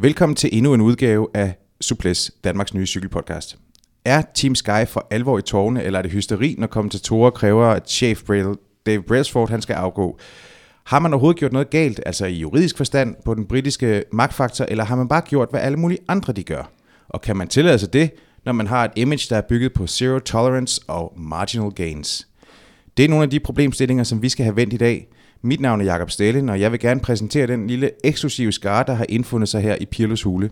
Velkommen til endnu en udgave af Suples, Danmarks nye cykelpodcast. Er Team Sky for alvor i tårne, eller er det hysteri, når kommentatorer kræver, at chef Dave Brailsford han skal afgå? Har man overhovedet gjort noget galt, altså i juridisk forstand, på den britiske magtfaktor, eller har man bare gjort, hvad alle mulige andre de gør? Og kan man tillade sig det, når man har et image, der er bygget på zero tolerance og marginal gains? Det er nogle af de problemstillinger, som vi skal have vendt i dag. Mit navn er Jakob Stalin, og jeg vil gerne præsentere den lille eksklusive skare, der har indfundet sig her i Pirlos Hule.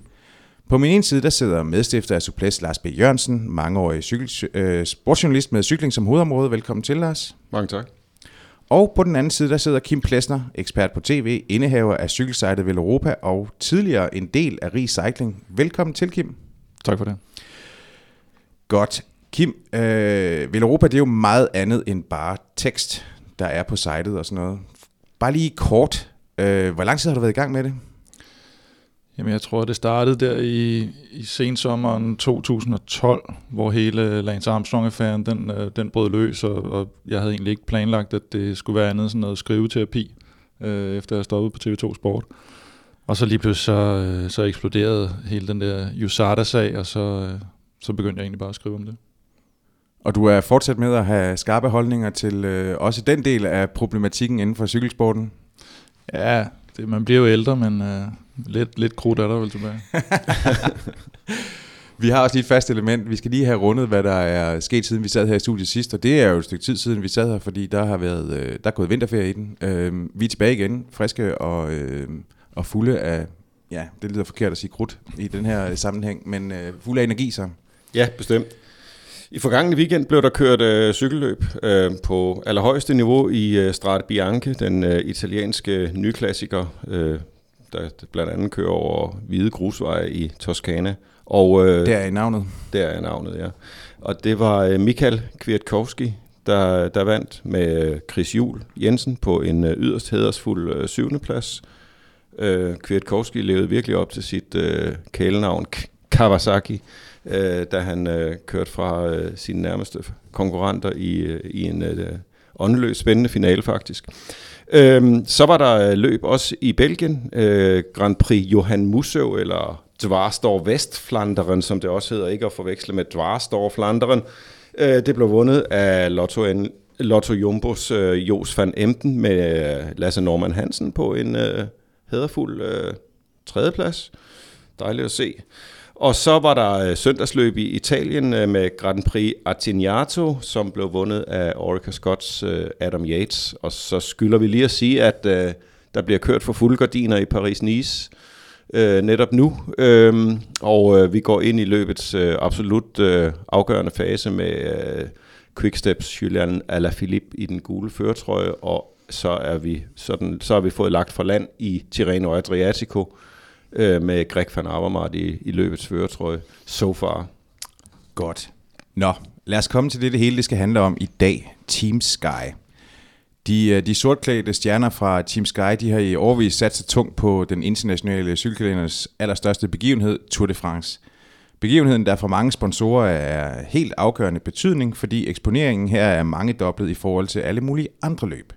På min ene side der sidder medstifter af Suples Lars B. Jørgensen, mangeårig cykel, øh, sportsjournalist med cykling som hovedområde. Velkommen til, Lars. Mange tak. Og på den anden side der sidder Kim Plesner, ekspert på tv, indehaver af cykelsejtet Vel Europa og tidligere en del af Recycling. Velkommen til, Kim. Tak for det. Godt. Kim, øh, Vel Europa det er jo meget andet end bare tekst, der er på sitet og sådan noget. Bare lige kort, øh, hvor lang tid har du været i gang med det? Jamen, jeg tror, det startede der i, i sensommeren 2012, hvor hele Lance Armstrong-affæren, den, øh, den brød løs, og, og jeg havde egentlig ikke planlagt, at det skulle være andet sådan noget skriveterapi, øh, efter jeg stoppede på TV2 Sport. Og så lige pludselig så, øh, så eksploderede hele den der USADA-sag, og så, øh, så begyndte jeg egentlig bare at skrive om det. Og du er fortsat med at have skarpe holdninger til øh, også den del af problematikken inden for cykelsporten? Ja, det, man bliver jo ældre, men øh, lidt, lidt krudt er der vel tilbage. vi har også lige et fast element. Vi skal lige have rundet, hvad der er sket, siden vi sad her i studiet sidst. Og det er jo et stykke tid siden, vi sad her, fordi der har været øh, der er gået vinterferie i den. Øh, vi er tilbage igen, friske og, øh, og fulde af, ja, det lyder forkert at sige krudt i den her sammenhæng, men øh, fulde af energi så. Ja, bestemt. I forgangne weekend blev der kørt øh, cykelløb øh, på allerhøjeste niveau i øh, Strade Bianche, den øh, italienske nyklassiker, øh, der blandt andet kører over hvide grusveje i Toskana. Og, øh, der er navnet. Der er navnet, ja. Og det var øh, Michael Kwiatkowski, der, der vandt med Chris Juhl Jensen på en øh, yderst hædersfuld øh, syvende plads. Øh, Kwiatkowski levede virkelig op til sit øh, kælenavn Kawasaki øh, da han øh, kørte fra øh, sine nærmeste konkurrenter i, øh, i en øh, åndeløs spændende finale faktisk. Øhm, så var der øh, løb også i Belgien, øh, Grand Prix Johan Museau, eller Dvarstor Vestflanderen, som det også hedder, ikke at forveksle med Dvarstor Flanderen. Øh, det blev vundet af Lotto, en, Lotto Jumbos øh, Jos van Emden med øh, Lasse Norman Hansen på en øh, hæderfuld øh, tredjeplads. Dejligt at se. Og så var der øh, søndagsløb i Italien øh, med Grand Prix Artignato, som blev vundet af Orica Scotts øh, Adam Yates. Og så skylder vi lige at sige, at der bliver kørt for fulde gardiner i Paris-Nice netop nu. Øhm, og vi går ind i løbets absolut afgørende fase med Quicksteps Julian Alaphilippe i den gule føretrøje, og så er vi sådan, så har vi fået lagt for land i Tirreno Adriatico, øh, med Greg van Avermaet i, i løbets føretrøje so far. Godt. Nå, lad os komme til det, det hele det skal handle om i dag. Team Sky. De, øh, de sortklædte stjerner fra Team Sky, de har i årvis sat sig tungt på den internationale cykelkalenders allerstørste begivenhed, Tour de France. Begivenheden, der for mange sponsorer er helt afgørende betydning, fordi eksponeringen her er mange dobblet i forhold til alle mulige andre løb.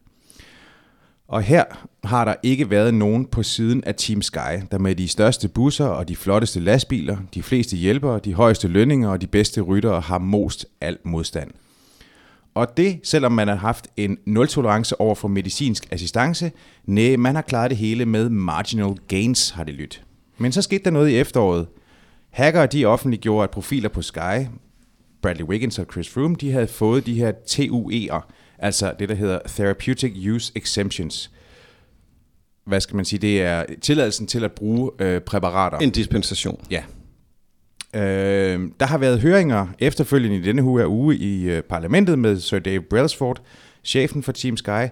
Og her har der ikke været nogen på siden af Team Sky, der med de største busser og de flotteste lastbiler, de fleste hjælpere, de højeste lønninger og de bedste ryttere har most alt modstand. Og det, selvom man har haft en nul-tolerance over for medicinsk assistance, nej, man har klaret det hele med marginal gains, har det lyttet. Men så skete der noget i efteråret. Hackere de offentliggjorde, at profiler på Sky, Bradley Wiggins og Chris Froome, de havde fået de her TUE'er, altså det, der hedder Therapeutic Use Exemptions. Hvad skal man sige? Det er tilladelsen til at bruge øh, præparater. En dispensation. Ja. Øh, der har været høringer efterfølgende i denne uge, uge i øh, parlamentet med Sir Dave Brailsford, chefen for Team Sky,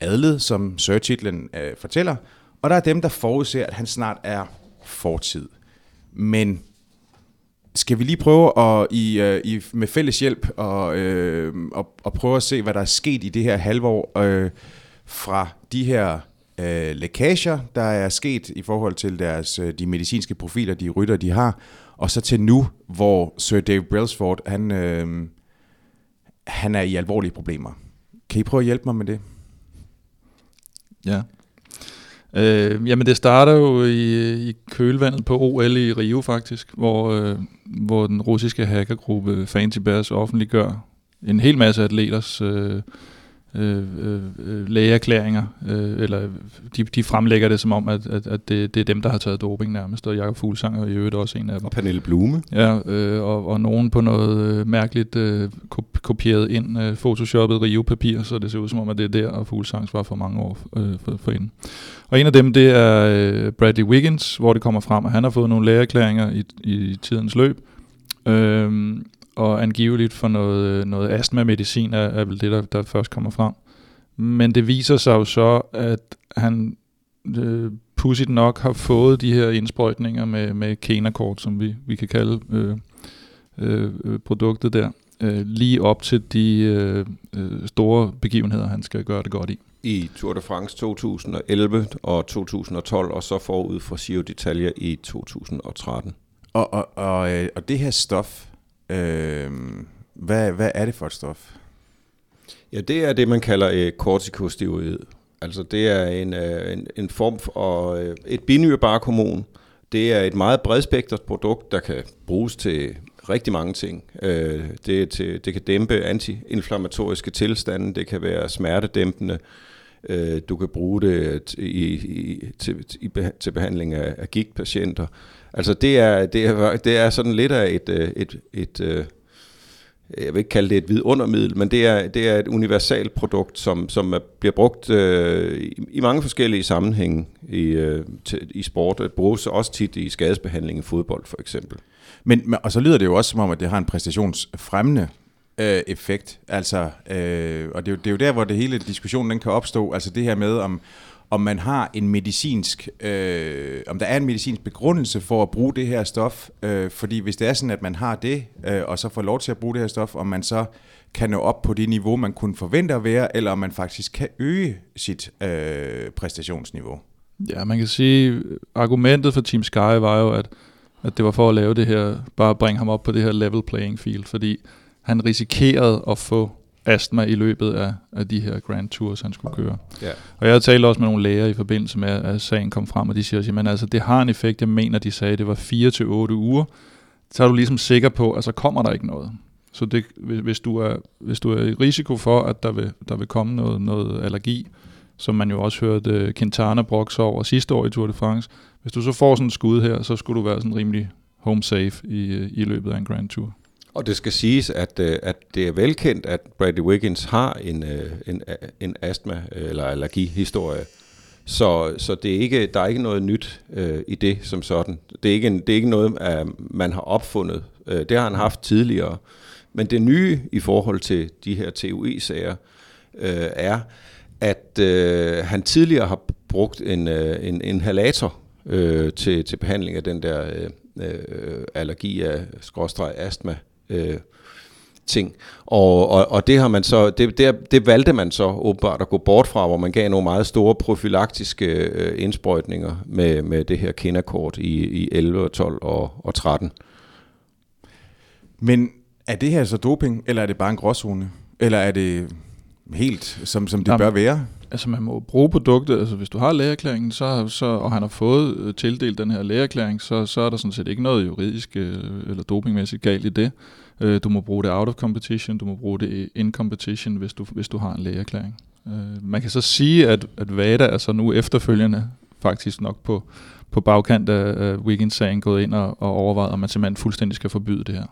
adlet, som Sir-titlen øh, fortæller, og der er dem, der forudser, at han snart er fortid. Men skal vi lige prøve at i, uh, i, med fælles hjælp og, øh, og, og prøve at se, hvad der er sket i det her halvår øh, fra de her øh, lækager, der er sket i forhold til deres øh, de medicinske profiler, de rytter, de har, og så til nu, hvor Sir Dave Brailsford, han, øh, han er i alvorlige problemer. Kan I prøve at hjælpe mig med det? Ja. Øh, jamen det starter jo i, i kølvandet på OL i Rio faktisk, hvor, øh, hvor den russiske hackergruppe Fancy Bears offentliggør en hel masse atleters øh, øh, øh, lægeerklæringer, øh, eller de, de fremlægger det som om, at, at, at det, det er dem, der har taget doping nærmest, og Jakob Fuglsang er i øvrigt også en af dem. Og Pernille Blume. Ja, øh, og, og nogen på noget øh, mærkeligt øh, kopieret ind, øh, photoshoppet Rio-papir, så det ser ud som om, at det er der, og Fuglsangs var for mange år øh, for, for inden. Og en af dem, det er øh, Bradley Wiggins, hvor det kommer frem, at han har fået nogle lægeerklæringer i, i tidens løb, øh, og angiveligt for noget, noget astma-medicin er, er vel det, der, der først kommer frem. Men det viser sig jo så, at han øh, pudsigt nok har fået de her indsprøjtninger med, med Kenakort, som vi, vi kan kalde øh, øh, produktet der, øh, lige op til de øh, øh, store begivenheder, han skal gøre det godt i. I Tour de France 2011 og 2012, og så forud for Giro d'Italia i 2013. Og, og, og, øh, og det her stof, øh, hvad, hvad er det for et stof? Ja, det er det, man kalder øh, kortikosteroid. Altså det er en, øh, en, en form for øh, et binyrebarkhormon. Det er et meget bredspektret produkt, der kan bruges til rigtig mange ting. Øh, det, til, det kan dæmpe antiinflammatoriske tilstande, det kan være smertedæmpende, øh, du kan bruge det i, i, til, i, til behandling af, af gigtpatienter. Altså det er, det, er, det er sådan lidt af et, øh, et, et, et jeg vil ikke kalde det et vidundermiddel, men det er, det er et universalt produkt, som, som bliver brugt øh, i, i mange forskellige sammenhænge i, øh, til, i sport. Det bruges også tit i skadesbehandling i fodbold for eksempel. Men, og så lyder det jo også som om, at det har en præstationsfremmende øh, effekt. Altså, øh, og det er, jo, det er jo der, hvor det hele diskussionen den kan opstå. Altså det her med, om, om man har en medicinsk, øh, om der er en medicinsk begrundelse for at bruge det her stof, øh, fordi hvis det er sådan, at man har det, øh, og så får lov til at bruge det her stof, om man så kan nå op på det niveau, man kunne forvente at være, eller om man faktisk kan øge sit øh, præstationsniveau. Ja, man kan sige, argumentet for Team Sky var jo, at, at det var for at lave det her, bare bringe ham op på det her level playing field, fordi han risikerede at få astma i løbet af, af de her Grand Tours, han skulle køre. Ja. Og jeg har talt også med nogle læger i forbindelse med, at sagen kom frem, og de siger, at altså, det har en effekt. Jeg mener, de sagde, at det var 4 til otte uger. Så er du ligesom sikker på, at så kommer der ikke noget. Så det, hvis, du er, hvis du er i risiko for, at der vil, der vil komme noget, noget allergi, som man jo også hørte Quintana brokse over sidste år i Tour de France, hvis du så får sådan en skud her, så skulle du være sådan rimelig home safe i, i løbet af en Grand Tour. Og det skal siges, at, øh, at det er velkendt, at Brady Wiggins har en, øh, en, en astma- eller allergihistorie. Så, så det er ikke, der er ikke noget nyt øh, i det som sådan. Det er ikke, en, det er ikke noget, at man har opfundet. Øh, det har han haft tidligere. Men det nye i forhold til de her TUI-sager øh, er, at øh, han tidligere har brugt en, øh, en inhalator øh, til, til behandling af den der øh, øh allergi af skråstreg astma øh, ting. Og, og, og det har man så, det, det, det valgte man så åbenbart at gå bort fra, hvor man gav nogle meget store profylaktiske øh, indsprøjtninger med, med det her kinderkort i, i 11, 12 og, og 13. Men er det her så doping, eller er det bare en gråzone? Eller er det helt, som, som det Jamen, bør være? Altså man må bruge produktet, altså hvis du har lægeerklæringen, så, så, og han har fået øh, tildelt den her lægeerklæring, så, så er der sådan set ikke noget juridisk øh, eller dopingmæssigt galt i det. Øh, du må bruge det out of competition, du må bruge det in competition, hvis du, hvis du har en lægeerklæring. Øh, man kan så sige, at, at VADA er så nu efterfølgende faktisk nok på, på bagkant af, af Wiggins-sagen gået ind og, og overvejet, om man simpelthen fuldstændig skal forbyde det her,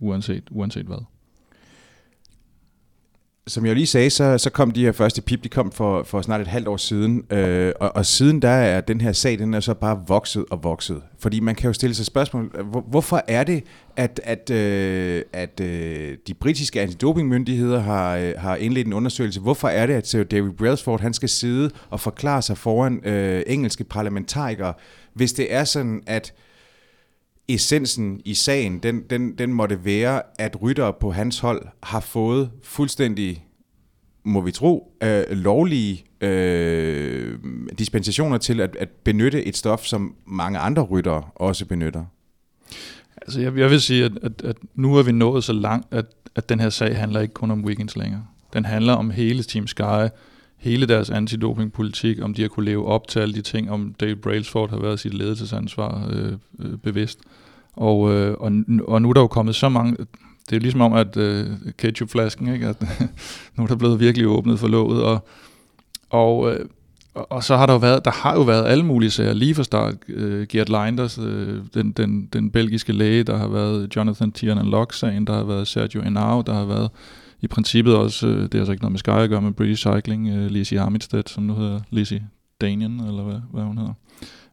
uanset, uanset hvad som jeg lige sagde, så, så kom de her første pip, de kom for, for snart et halvt år siden, øh, og, og siden der er den her sag, den er så bare vokset og vokset. Fordi man kan jo stille sig spørgsmål, hvor, hvorfor er det, at, at, øh, at øh, de britiske antidopingmyndigheder har, øh, har indledt en undersøgelse? Hvorfor er det, at Sir David Brailsford han skal sidde og forklare sig foran øh, engelske parlamentarikere, hvis det er sådan, at essensen i sagen, den, den, den måtte være, at ryttere på hans hold har fået fuldstændig, må vi tro, øh, lovlige øh, dispensationer til at, at benytte et stof, som mange andre ryttere også benytter. Altså jeg, jeg vil sige, at, at, at nu er vi nået så langt, at, at den her sag handler ikke kun om weekends længere. Den handler om hele Team Sky, hele deres antidopingpolitik, om de har kunne leve op til alle de ting, om Dave Brailsford har været sit ledelsesansvar øh, øh, bevidst. Og, øh, og, og nu er der jo kommet så mange, det er ligesom om, at øh, ketchupflasken, ikke? at nu er der blevet virkelig åbnet for låget, og, og, øh, og så har der jo været, der har jo været alle mulige sager lige fra start. øh, Gert Leinders, øh, den, den, den belgiske læge, der har været Jonathan Tiernan Locke-sagen, der har været Sergio Henao, der har været i princippet også, øh, det har så ikke noget med Sky at gøre, med British Cycling, øh, Lizzie Armitstedt, som nu hedder Lizzie Danian, eller hvad, hvad hun hedder.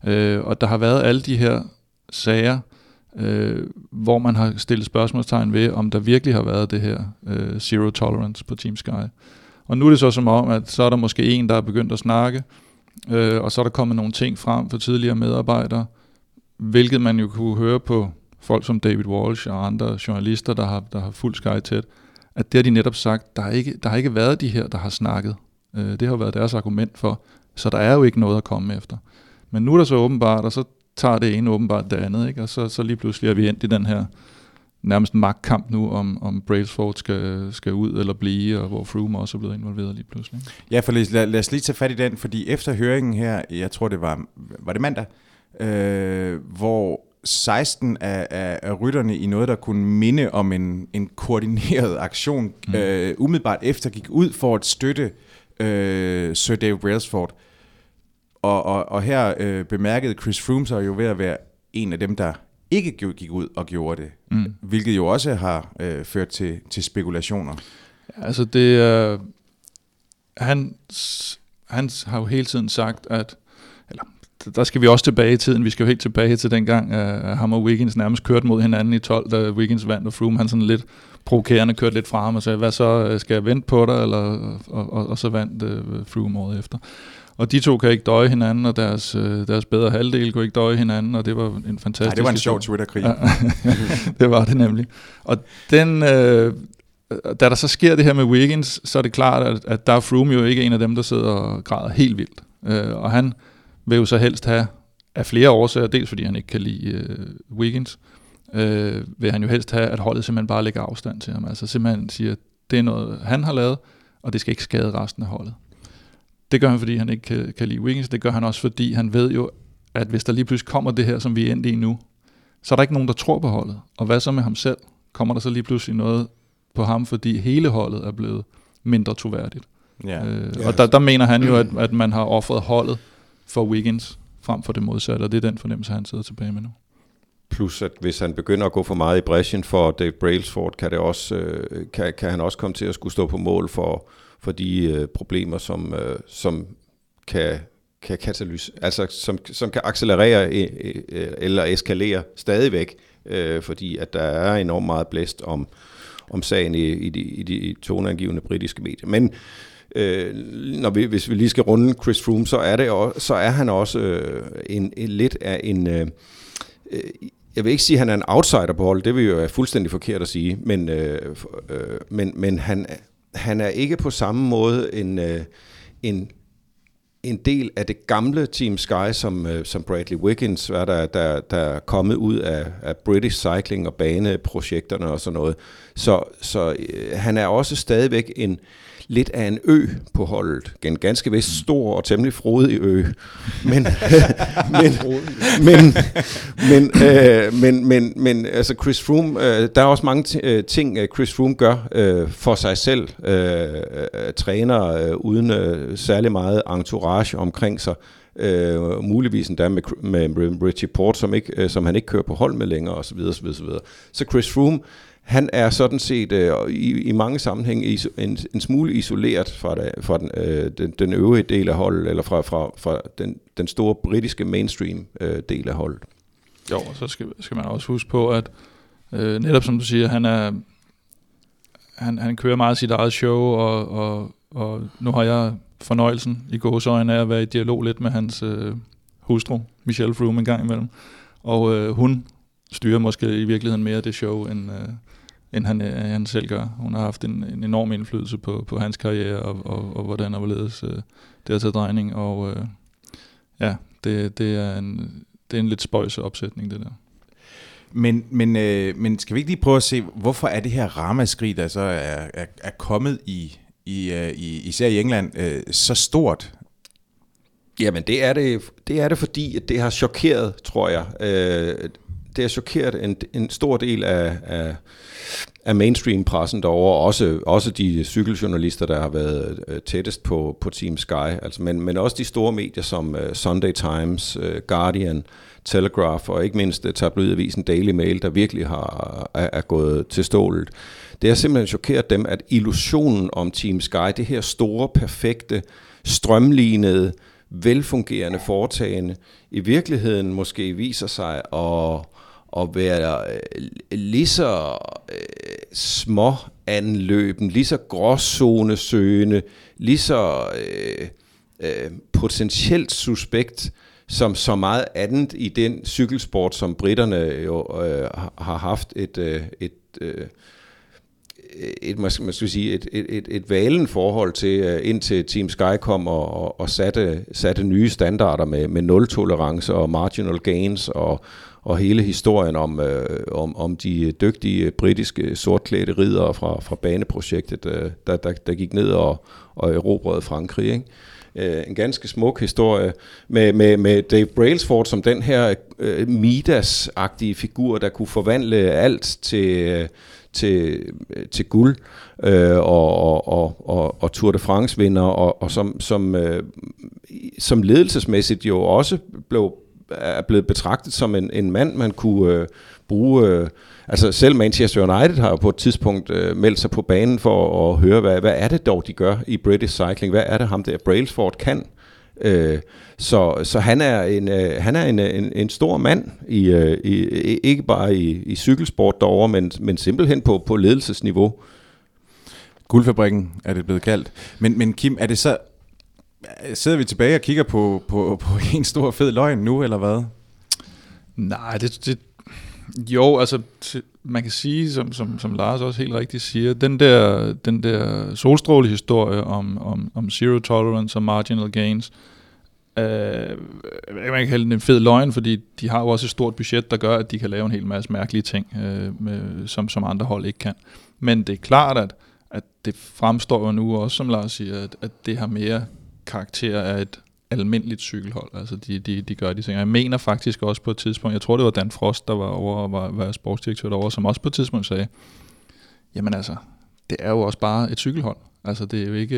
Øh, og der har været alle de her sager, øh, hvor man har stillet spørgsmålstegn ved, om der virkelig har været det her øh, zero tolerance på Team Sky. Og nu er det så som om, at så er der måske en, der er begyndt at snakke, øh, og så er der kommet nogle ting frem for tidligere medarbejdere, hvilket man jo kunne høre på folk som David Walsh og andre journalister, der har, der har fuldt Sky tæt, at det har de netop sagt, der har ikke, der har ikke været de her, der har snakket. Øh, det har været deres argument for, så der er jo ikke noget at komme efter. Men nu er der så åbenbart, og så tager det ene åbenbart det andet, ikke? og så, så lige pludselig er vi endt i den her nærmest magtkamp nu, om, om Brailsford skal, skal ud eller blive, og hvor Froome også er blevet involveret lige pludselig. Ja, for lad, lad os lige tage fat i den, fordi efter høringen her, jeg tror det var, var det mandag, øh, hvor 16 af, af, af rytterne i noget, der kunne minde om en, en koordineret aktion, mm. øh, umiddelbart efter gik ud for at støtte øh, Sir David Brailsford. Og, og, og her øh, bemærkede Chris Froome sig jo ved at være en af dem, der ikke gik ud og gjorde det, mm. hvilket jo også har øh, ført til, til spekulationer. Altså det øh, han, han har jo hele tiden sagt, at der skal vi også tilbage i tiden. Vi skal jo helt tilbage til dengang, at uh, ham og Wiggins nærmest kørte mod hinanden i 12, da Wiggins vandt, og Froome han sådan lidt provokerende kørte lidt fra ham og sagde, hvad så, skal jeg vente på dig? Eller, og, og, og så vandt uh, Froome året efter. Og de to kan ikke døje hinanden, og deres, øh, deres bedre halvdel kunne ikke døje hinanden, og det var en fantastisk... Nej, det var en sjov Twitter-krig. Ja, det var det nemlig. Og den, øh, da der så sker det her med Wiggins, så er det klart, at, at der er Froome jo ikke en af dem, der sidder og græder helt vildt. Øh, og han vil jo så helst have af flere årsager, dels fordi han ikke kan lide øh, Wiggins, øh, vil han jo helst have, at holdet simpelthen bare lægger afstand til ham. Altså simpelthen siger, at det er noget, han har lavet, og det skal ikke skade resten af holdet. Det gør han, fordi han ikke kan, kan lide Wiggins. Det gør han også, fordi han ved jo, at hvis der lige pludselig kommer det her, som vi er endt i nu, så er der ikke nogen, der tror på holdet. Og hvad så med ham selv? Kommer der så lige pludselig noget på ham, fordi hele holdet er blevet mindre troværdigt? Ja. Øh, ja. Og der, der mener han jo, at, at man har offret holdet for Wiggins frem for det modsatte, og det er den fornemmelse, han sidder tilbage med nu. Plus at hvis han begynder at gå for meget i bræschen for Dave Brailsford, kan, det også, øh, kan, kan han også komme til at skulle stå på mål for, for de øh, problemer, som, øh, som kan, kan katalys, altså som, som kan accelerere øh, øh, eller eskalere stadigvæk, øh, fordi at der er enormt meget blæst om, om sagen i, i de, i de toneangivende britiske medier. Men øh, når vi, hvis vi lige skal runde Chris Froome, så er, det også, så er han også øh, en, en, lidt af en... Øh, øh jeg vil ikke sige, at han er en outsider på holdet, det vil jo være fuldstændig forkert at sige, men, øh, øh, men, men han, han er ikke på samme måde en, øh, en, en del af det gamle Team Sky, som, øh, som Bradley Wiggins, der, der, der er kommet ud af, af British Cycling og baneprojekterne og sådan noget. Så, så øh, han er også stadigvæk en, lidt af en ø på holdet. En ganske vist stor og temmelig frodig ø. Men, men, men, men, øh, men, men, men altså Chris Froome, øh, der er også mange øh, ting, øh, Chris Froome gør øh, for sig selv. Øh, træner øh, uden øh, særlig meget entourage omkring sig. Øh, muligvis endda med, med, Richie Port, som, ikke, øh, som han ikke kører på hold med længere osv. osv., osv. Så Chris Froome han er sådan set øh, i, i mange sammenhænge en, en smule isoleret fra, da, fra den, øh, den, den øvrige del af holdet, eller fra, fra, fra den, den store britiske mainstream øh, del af holdet. Jo, og så skal, skal man også huske på, at øh, netop som du siger, han er han, han kører meget sit eget show, og, og, og nu har jeg fornøjelsen i gåsøjne af at være i dialog lidt med hans øh, hustru, Michelle Froome, en gang imellem. Og øh, hun styrer måske i virkeligheden mere det show, end, øh, end han, øh, han selv gør. Hun har haft en, en enorm indflydelse på, på hans karriere, og, og, og hvordan og hvorledes øh, det har taget drejning. Og øh, ja, det, det, er en, det er en lidt spøjse opsætning, det der. Men, men, øh, men skal vi ikke lige prøve at se, hvorfor er det her ramaskrig, der så er, er, er kommet i, i, øh, i især i England, øh, så stort? Jamen det er det, det er det fordi, at det har chokeret, tror jeg. Øh, det har chokeret en, en stor del af, af, af mainstream-pressen derovre, også, også de cykeljournalister, der har været øh, tættest på, på Team Sky, altså, men, men også de store medier som uh, Sunday Times, uh, Guardian, Telegraph og ikke mindst uh, tabloidavisen Daily Mail, der virkelig har, er, er gået til stålet. Det har simpelthen chokeret dem, at illusionen om Team Sky, det her store, perfekte, strømlignede, velfungerende foretagende, i virkeligheden måske viser sig at at være øh, lige så øh, små anløben, lige så gråzonesøgende, lige så øh, øh, potentielt suspekt som så meget andet i den cykelsport, som britterne jo øh, har haft et, øh, et, øh, et, man skal sige, et, et, et, et valen forhold til, øh, indtil Team Sky kom og, og, og satte, satte nye standarder med, med nul-tolerance og marginal gains og, og hele historien om, øh, om, om de dygtige britiske sortklædte ridere fra, fra baneprojektet, øh, der, der, der gik ned og, og erobrede Frankrig. Ikke? Øh, en ganske smuk historie med, med, med Dave Brailsford som den her øh, Midas-agtige figur, der kunne forvandle alt til, øh, til, øh, til guld øh, og, og, og, og, og Tour de France vinder, og, og som, som, øh, som ledelsesmæssigt jo også blev er blevet betragtet som en, en mand, man kunne øh, bruge. Øh, altså selv Manchester United har jo på et tidspunkt øh, meldt sig på banen for at høre, hvad, hvad er det dog, de gør i British Cycling? Hvad er det ham der Brailsford kan? Øh, så, så han er en øh, han er en, en, en stor mand i, øh, i ikke bare i, i cykelsport derovre, men men simpelthen på på ledelsesniveau. Guldfabrikken er det blevet kaldt. Men men Kim, er det så sidder vi tilbage og kigger på, på, på en stor fed løgn nu, eller hvad? Nej, det, det jo, altså man kan sige, som, som, som Lars også helt rigtigt siger, den der, den der solstrålehistorie om, om, om zero tolerance og marginal gains, øh, man kan kalde den en fed løgn, fordi de har jo også et stort budget, der gør, at de kan lave en hel masse mærkelige ting, øh, med, som, som andre hold ikke kan. Men det er klart, at, at det fremstår jo nu også, som Lars siger, at, at det har mere karakter af et almindeligt cykelhold. Altså de, de, de gør de ting. Jeg mener faktisk også på et tidspunkt, jeg tror det var Dan Frost, der var over og var, var sportsdirektør derovre, som også på et tidspunkt sagde, jamen altså, det er jo også bare et cykelhold. Altså det er jo ikke...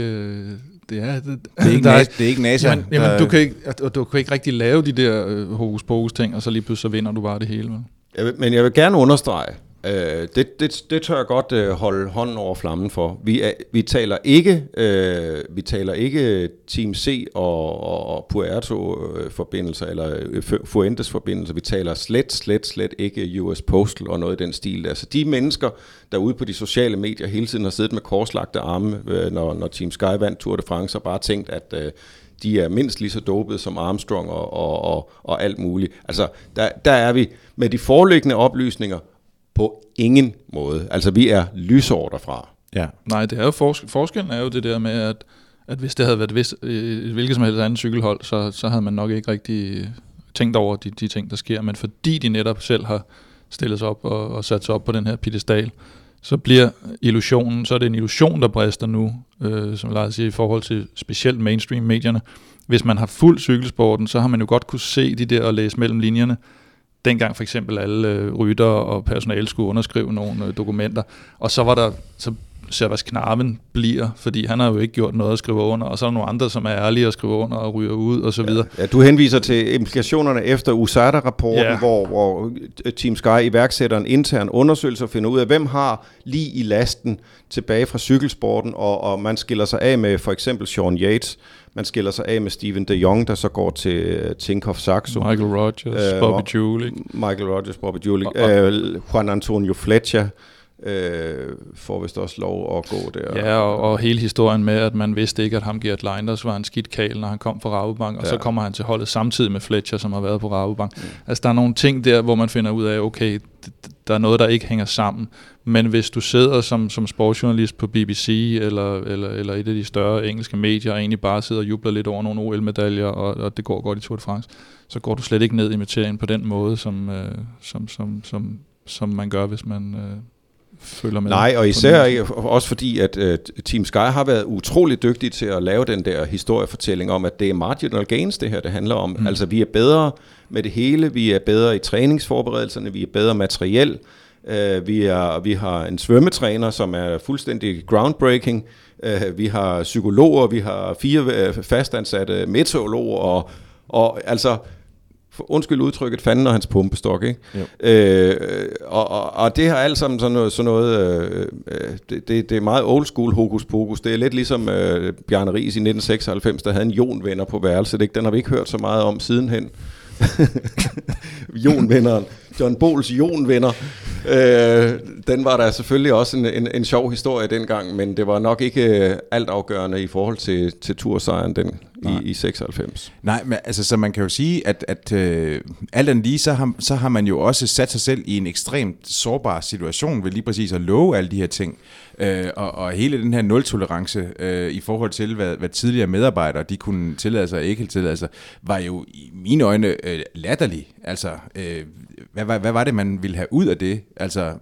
Det er, det, det er ikke, der, det er ikke NASA. Jamen, jamen, du, kan ikke, du kan ikke rigtig lave de der uh, hokus pokus ting, og så lige pludselig så vinder du bare det hele. Jeg vil, men jeg vil gerne understrege, Øh, det, det, det tør jeg godt øh, holde hånden over flammen for. Vi, er, vi taler ikke øh, vi taler ikke Team C og, og Puerto øh, forbindelser eller øh, Fuentes forbindelser. Vi taler slet slet slet ikke US Postal og noget i den stil der. Så de mennesker der ude på de sociale medier hele tiden har siddet med korslagte arme, øh, når, når Team Sky vandt Tour de France og bare tænkt at øh, de er mindst lige så dopet som Armstrong og, og, og, og alt muligt. Altså, der, der er vi med de foreliggende oplysninger på ingen måde. Altså, vi er lysår derfra. Ja. Nej, det er jo fors- forskellen er jo det der med, at, at hvis det havde været vist, et hvilket som helst andet cykelhold, så, så havde man nok ikke rigtig tænkt over de, de ting, der sker. Men fordi de netop selv har stillet sig op og, og sat sig op på den her pedestal, så bliver illusionen, så er det en illusion, der brister nu, øh, som Lars siger, i forhold til specielt mainstream-medierne. Hvis man har fuldt cykelsporten, så har man jo godt kunne se de der og læse mellem linjerne, dengang for eksempel alle øh, rytter og personale skulle underskrive nogle øh, dokumenter, og så var der, så Servas Knarven bliver, fordi han har jo ikke gjort noget at skrive under, og så er der nogle andre, som er ærlige at skrive under og ryger ud og så videre. Ja, ja du henviser til implikationerne efter USADA-rapporten, ja. hvor, hvor Team Sky iværksætter en intern undersøgelse og finder ud af, hvem har lige i lasten tilbage fra cykelsporten, og, og man skiller sig af med for eksempel Sean Yates, man skiller sig af med Steven de Jong, der så går til uh, Tinkoff Saxo. Michael Rogers, uh, Bobby Julik. Michael Rogers, Bobby Julik. Uh, Juan Antonio Fletcher øh, får vist også lov at gå der. Ja, og, og hele historien med, at man vidste ikke, at ham Gert Leinders var en skidt kal, når han kom fra Rabobank, og ja. så kommer han til holdet samtidig med Fletcher, som har været på Rabobank. Mm. Altså, der er nogle ting der, hvor man finder ud af, okay, der er noget, der ikke hænger sammen. Men hvis du sidder som, som sportsjournalist på BBC eller, eller, eller et af de større engelske medier, og egentlig bare sidder og jubler lidt over nogle OL-medaljer, og, og det går godt i Tour de France, så går du slet ikke ned i materien på den måde, som, øh, som, som, som, som man gør, hvis man... Øh, følger med. Nej, og især ikke, også fordi, at uh, Team Sky har været utrolig dygtige til at lave den der historiefortælling om, at det er marginal gains, det her det handler om. Mm. Altså, vi er bedre med det hele, vi er bedre i træningsforberedelserne, vi er bedre materiel, uh, vi, er, vi har en svømmetræner, som er fuldstændig groundbreaking, uh, vi har psykologer, vi har fire fastansatte meteorologer, og, og altså undskyld udtrykket, fanden og hans pumpestok. Ikke? Øh, og, og, og det har alt sammen sådan noget, sådan noget øh, øh, det, det, det er meget old school hokus pokus. Det er lidt ligesom øh, Bjarne Ries i 1996, der havde en jonvenner på værelset. Ikke? Den har vi ikke hørt så meget om sidenhen. jonvenneren. John Bols jonvenner. Øh, den var der selvfølgelig også en, en, en sjov historie dengang, men det var nok ikke øh, alt afgørende i forhold til, til tursejren den i, i 96. Nej, men altså, så man kan jo sige, at, at øh, alt andet lige, så har, så har man jo også sat sig selv i en ekstremt sårbar situation ved lige præcis at love alle de her ting. Øh, og, og hele den her nul-tolerance øh, i forhold til, hvad, hvad tidligere medarbejdere de kunne tillade sig og ikke tillade sig, var jo i mine øjne øh, latterlig. Altså, øh, hvad, hvad, hvad var det, man ville have ud af det? Altså,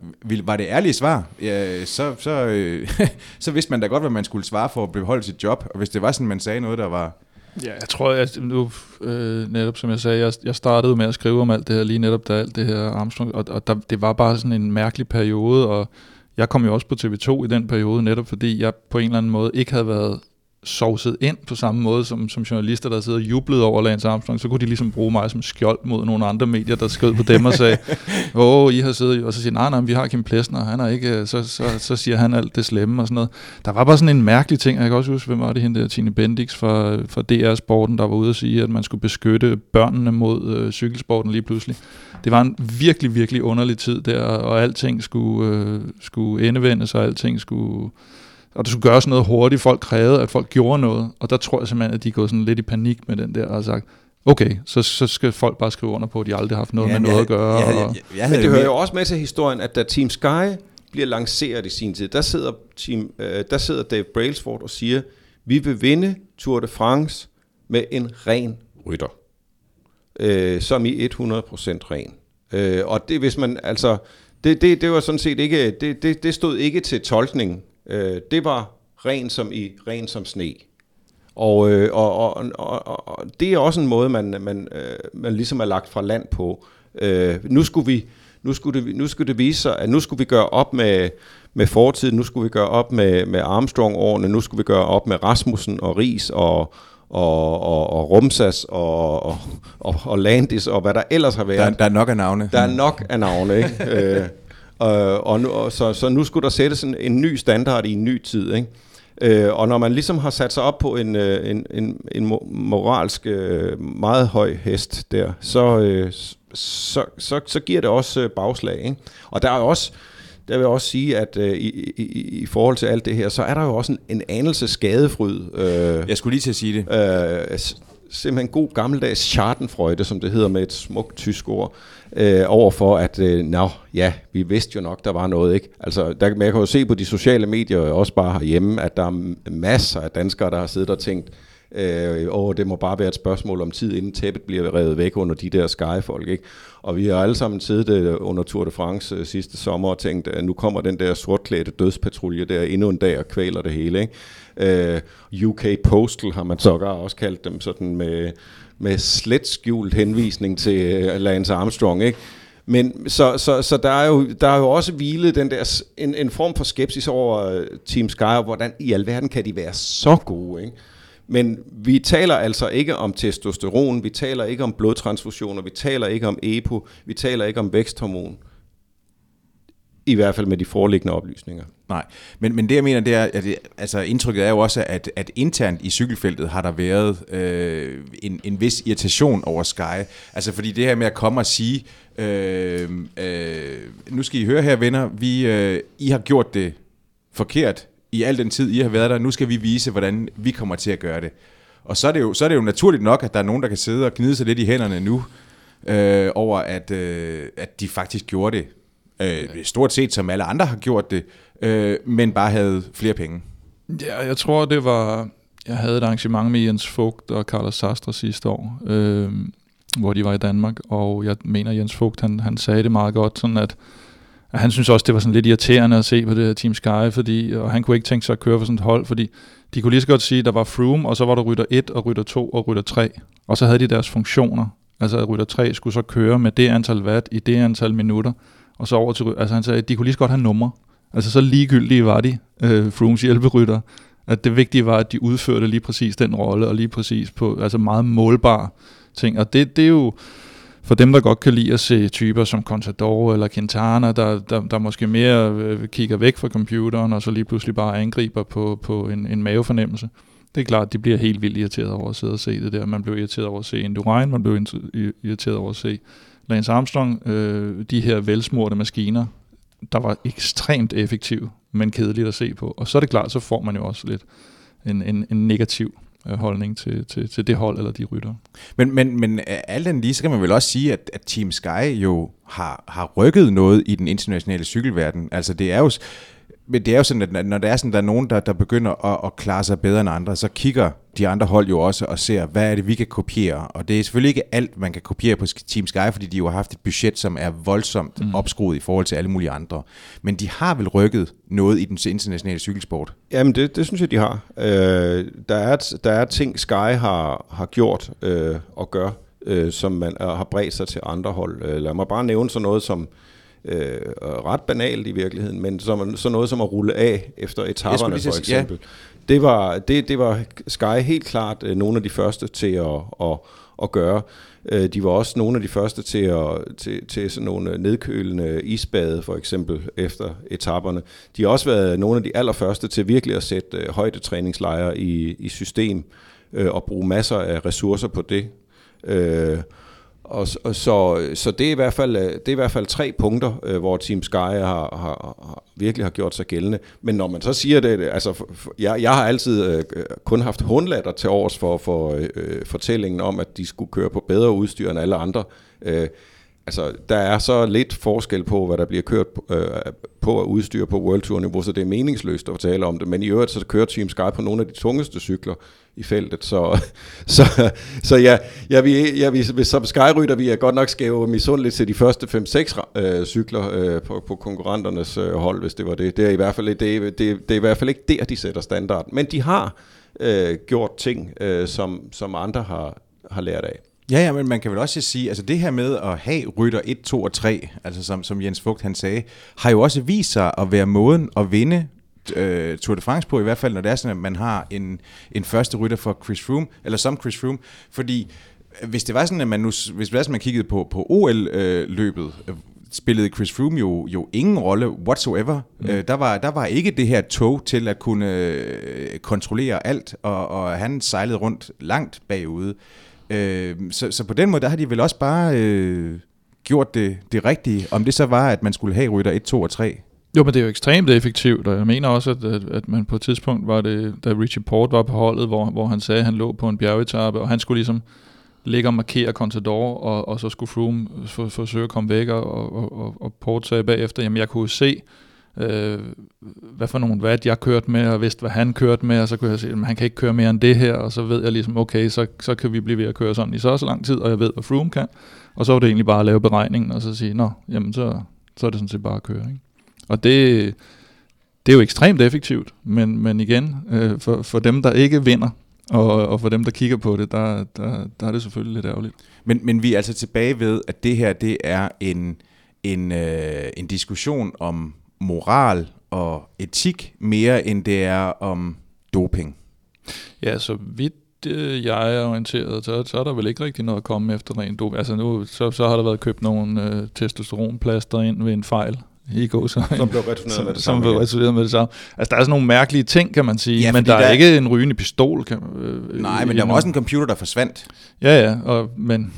var det ærlige svar? Ja, så, så, øh, så vidste man da godt, hvad man skulle svare for at beholde sit job. Og hvis det var sådan, man sagde noget, der var... Ja, jeg tror, jeg, nu, øh, netop som jeg sagde, jeg, jeg startede med at skrive om alt det her, lige netop da alt det her Armstrong, og, og der, det var bare sådan en mærkelig periode, og jeg kom jo også på TV2 i den periode, netop fordi jeg på en eller anden måde ikke havde været sovset ind på samme måde som, som journalister, der sidder og jublede over Lance Armstrong, så kunne de ligesom bruge mig som skjold mod nogle andre medier, der skød på dem og sagde, åh, oh, I har siddet, og så siger nej, nej, vi har Kim Plesner, han er ikke, så, så, så siger han alt det slemme og sådan noget. Der var bare sådan en mærkelig ting, jeg kan også huske, hvem var det hende der, Tine Bendix fra, fra DR Sporten, der var ude og sige, at man skulle beskytte børnene mod øh, cykelsporten lige pludselig. Det var en virkelig, virkelig underlig tid der, og alting skulle, øh, skulle endevendes, og alting skulle og der skulle gøres noget hurtigt. Folk krævede, at folk gjorde noget. Og der tror jeg simpelthen, at de går sådan lidt i panik med den der og har sagt, okay, så, så skal folk bare skrive under på, at de aldrig har haft noget ja, med noget at gøre. Ja, ja, ja, ja, Men det hører jo også med til historien, at da Team Sky bliver lanceret i sin tid, der sidder, team, øh, der sidder Dave Brailsford og siger, vi vil vinde Tour de France med en ren rytter. Øh, som i 100% ren. Øh, og det hvis man, altså, det, det, det var sådan set ikke, det, det, det stod ikke til tolkning Øh, det var ren som i ren som sne. Og, øh, og, og, og, og det er også en måde, man, man, øh, man ligesom er lagt fra land på. Øh, nu skulle vi nu skulle, det, nu skulle det vise sig, at nu skulle vi gøre op med, med fortiden, nu skulle vi gøre op med, med Armstrong-årene, nu skulle vi gøre op med Rasmussen og Ries og, og, og, og Rumsas og, og, og, og Landis og hvad der ellers har været. Der, der er nok af navne. Der er nok af navne, ikke? øh, Øh, og nu, og så, så nu skulle der sættes en, en ny standard i en ny tid. Ikke? Øh, og når man ligesom har sat sig op på en, øh, en, en, en moralsk øh, meget høj hest der, så, øh, så, så, så giver det også øh, bagslag. Ikke? Og der er også, der vil jeg også sige, at øh, i, i, i forhold til alt det her, så er der jo også en, en anelse skadefryd. Øh, jeg skulle lige til at sige det. Øh, simpelthen god gammeldags Schadenfreude, som det hedder med et smukt tysk ord, øh, overfor at, øh, nå, ja, vi vidste jo nok, der var noget, ikke? Altså, der, men jeg kan jo se på de sociale medier, også bare herhjemme, at der er masser af danskere, der har siddet og tænkt, øh, åh, det må bare være et spørgsmål om tid, inden tæppet bliver revet væk under de der skyfolk, ikke? Og vi har alle sammen siddet øh, under Tour de France øh, sidste sommer og tænkt, at nu kommer den der sortklædte dødspatrulje der endnu en dag og kvæler det hele, ikke? Øh, UK Postal har man sågar også kaldt dem, sådan med, med slet skjult henvisning til øh, Lance Armstrong, ikke? Men så, så, så der, er jo, der er jo også hvilet den der, en, en form for skepsis over øh, Team Sky, og hvordan i alverden kan de være så gode, ikke? Men vi taler altså ikke om testosteron, vi taler ikke om blodtransfusioner, vi taler ikke om EPO, vi taler ikke om væksthormon. I hvert fald med de foreliggende oplysninger. Nej, men, men det jeg mener, det er, at det, altså indtrykket er jo også, at, at internt i cykelfeltet har der været øh, en, en vis irritation over Sky. Altså fordi det her med at komme og sige, øh, øh, nu skal I høre her venner, vi, øh, I har gjort det forkert i al den tid, I har været der, nu skal vi vise, hvordan vi kommer til at gøre det. Og så er det jo, så er det jo naturligt nok, at der er nogen, der kan sidde og gnide sig lidt i hænderne nu, øh, over at, øh, at de faktisk gjorde det øh, stort set som alle andre har gjort det, øh, men bare havde flere penge. Ja, jeg tror, det var... Jeg havde et arrangement med Jens Fugt og Carlos Sastre sidste år, øh, hvor de var i Danmark, og jeg mener, Jens Fugt, han, han sagde det meget godt, sådan at, at han synes også, det var sådan lidt irriterende at se på det her Team Sky, fordi, og han kunne ikke tænke sig at køre for sådan et hold, fordi de kunne lige så godt sige, at der var Froome, og så var der rytter 1 og rytter 2 og rytter 3. Og så havde de deres funktioner. Altså at rytter 3 skulle så køre med det antal watt i det antal minutter, og så over til, altså han sagde, at de kunne lige så godt have numre. Altså så ligegyldige var de, øh, Frooms hjælperytter, at det vigtige var, at de udførte lige præcis den rolle, og lige præcis på altså meget målbare ting. Og det, det er jo, for dem, der godt kan lide at se typer som Contador eller Quintana, der, der, der måske mere øh, kigger væk fra computeren, og så lige pludselig bare angriber på, på en, en mavefornemmelse. Det er klart, de bliver helt vildt irriteret over at sidde og se det der. Man blev irriteret over at se Indurain, man blev irriteret over at se Lance Armstrong, øh, de her velsmurte maskiner, der var ekstremt effektive, men kedeligt at se på. Og så er det klart, så får man jo også lidt en, en, en negativ øh, holdning til, til, til det hold eller de rytter. Men, men, men alt andet lige, så kan man vel også sige, at, at Team Sky jo har, har rykket noget i den internationale cykelverden. Altså det er jo men det er jo sådan, at når der er, sådan, der er nogen, der, der begynder at, at klare sig bedre end andre, så kigger de andre hold jo også og ser, hvad er det, vi kan kopiere. Og det er selvfølgelig ikke alt, man kan kopiere på Team Sky, fordi de jo har haft et budget, som er voldsomt mm. opskruet i forhold til alle mulige andre. Men de har vel rykket noget i den internationale cykelsport? Jamen, det, det synes jeg, de har. Øh, der, er, der er ting, Sky har, har gjort øh, og gør, øh, som man øh, har bredt sig til andre hold. Øh, lad mig bare nævne sådan noget som øh, ret banalt i virkeligheden, men som, så noget som at rulle af efter etaperne for eksempel. Ja. Det, var, det, det var Sky helt klart øh, nogle af de første til at, at, at gøre. Øh, de var også nogle af de første til, at, til, til sådan nogle nedkølende isbade, for eksempel, efter etaperne. De har også været nogle af de allerførste til virkelig at sætte øh, højdetræningslejre i, i system øh, og bruge masser af ressourcer på det. Øh, og, og så, så det, er i hvert fald, øh, det er i hvert fald tre punkter, øh, hvor Team Sky har, har, har, virkelig har gjort sig gældende. Men når man så siger det, altså for, for, jeg, jeg har altid øh, kun haft hundlatter til års for, for øh, øh, fortællingen om, at de skulle køre på bedre udstyr end alle andre. Øh, altså, der er så lidt forskel på, hvad der bliver kørt øh, på at udstyre på World Tour niveau, så det er meningsløst at tale om det. Men i øvrigt så kører Team Sky på nogle af de tungeste cykler i feltet, så, så, så ja, ja, vi, ja vi, som Skyrytter, vi er godt nok skæve misundeligt til de første 5-6 øh, cykler øh, på, på konkurrenternes øh, hold, hvis det var det. Det er, i hvert fald, det, det, det er i hvert fald ikke der, de sætter standard. Men de har øh, gjort ting, øh, som, som andre har, har lært af. Ja, ja, men man kan vel også sige, altså det her med at have rytter 1, 2 og 3, altså som, som Jens Fugt han sagde, har jo også vist sig at være måden at vinde øh, Tour de France på, i hvert fald når det er sådan, at man har en, en første rytter for Chris Froome, eller som Chris Froome, fordi øh, hvis det var sådan, at man nu, hvis det var sådan, man kiggede på, på OL-løbet, øh, spillede Chris Froome jo, jo ingen rolle whatsoever. Mm. Øh, der, var, der var ikke det her tog til at kunne øh, kontrollere alt, og, og han sejlede rundt langt bagude. Øh, så, så på den måde, der har de vel også bare øh, gjort det, det rigtige. Om det så var, at man skulle have rytter 1, 2 og 3. Jo, men det er jo ekstremt effektivt, og jeg mener også, at, at, at man på et tidspunkt var det, da Richie Port var på holdet, hvor, hvor han sagde, at han lå på en bjergetappe, og han skulle ligesom ligge og markere Contador, og, og så skulle Froome for, forsøge at komme væk, og, og, og, og Port sagde bagefter, jamen jeg kunne se, øh, hvad for nogle watt jeg kørte med, og vidste, hvad han kørte med, og så kunne jeg se, at han kan ikke køre mere end det her, og så ved jeg ligesom, okay, så, så kan vi blive ved at køre sådan i så så lang tid, og jeg ved, hvad Froome kan. Og så var det egentlig bare at lave beregningen, og så sige, nå, jamen så, så er det sådan set bare at køre. Ikke? Og det, det er jo ekstremt effektivt, men, men igen, øh, for, for dem, der ikke vinder, og, og for dem, der kigger på det, der, der, der er det selvfølgelig lidt ærgerligt. Men, men vi er altså tilbage ved, at det her det er en, en, øh, en diskussion om moral og etik, mere end det er om doping. Ja, så vidt øh, jeg er orienteret, så, så er der vel ikke rigtig noget at komme efter rent doping. Altså nu, så, så har der været købt nogle øh, testosteronplaster ind ved en fejl i går, så, som blev returneret med det samme. Som blev returneret med det samme. Altså, der er sådan nogle mærkelige ting, kan man sige, ja, men der, der er ikke en rygende pistol. Kan, øh, Nej, men der var også en computer, der forsvandt. Ja, ja, og, men...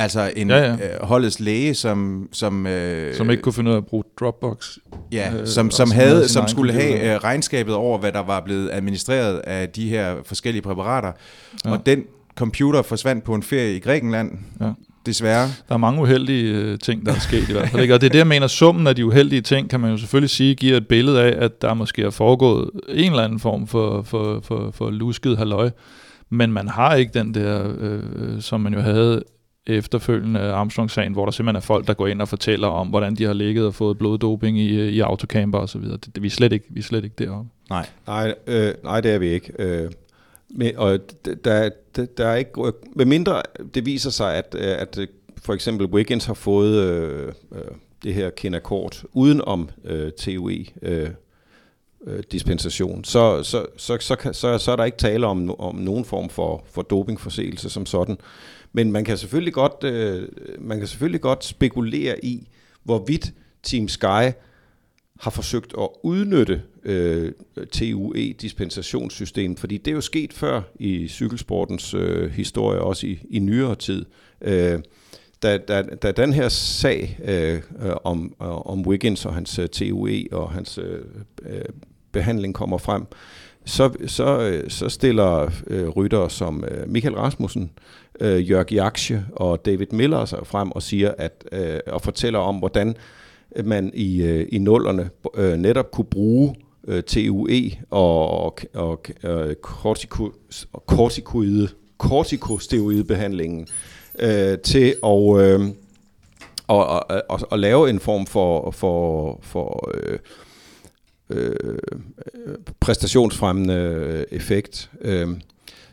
Altså en ja, ja. Øh, holdets læge, som... Som, øh, som ikke kunne finde ud af at bruge Dropbox. Ja, øh, som, som, havde, som skulle have øh, regnskabet over, hvad der var blevet administreret af de her forskellige præparater. Ja. Og den computer forsvandt på en ferie i Grækenland. Ja desværre. Der er mange uheldige øh, ting, der er sket i hvert fald. Ikke? Og det er det, jeg mener, summen af de uheldige ting, kan man jo selvfølgelig sige, giver et billede af, at der måske er foregået en eller anden form for, for, for, for lusket halløj. Men man har ikke den der, øh, som man jo havde efterfølgende Armstrong-sagen, hvor der simpelthen er folk, der går ind og fortæller om, hvordan de har ligget og fået bloddoping i, i autocamper og så videre. Det, det, vi, er slet ikke, vi er slet ikke deroppe. Nej. Nej, øh, nej det er vi ikke. Øh, men, og der, der, der er ikke... Øh, med mindre det viser sig, at, øh, at øh, for eksempel Wiggins har fået øh, øh, det her kindakort uden om øh, TUE, øh, dispensation, så, så, så, så, så, så, så er der ikke tale om, om nogen form for, for dopingforseelse som sådan. Men man kan selvfølgelig godt, øh, man kan selvfølgelig godt spekulere i, hvorvidt Team Sky har forsøgt at udnytte øh, TUE-dispensationssystemet, fordi det er jo sket før i cykelsportens øh, historie, også i, i nyere tid. Øh, da, da, da den her sag øh, om, øh, om Wiggins og hans øh, TUE og hans øh, øh, behandling kommer frem, så, så, øh, så stiller øh, rytter som øh, Michael Rasmussen, øh, Jørg Jaksje og David Miller sig frem og siger at øh, og fortæller om, hvordan man i, øh, i nullerne øh, netop kunne bruge øh, TUE og, og, og øh, kortikoide, kortikosteroidebehandlingen øh, til at, øh, og, og, og, og lave en form for, for, for øh, øh, præstationsfremmende effekt. Øh,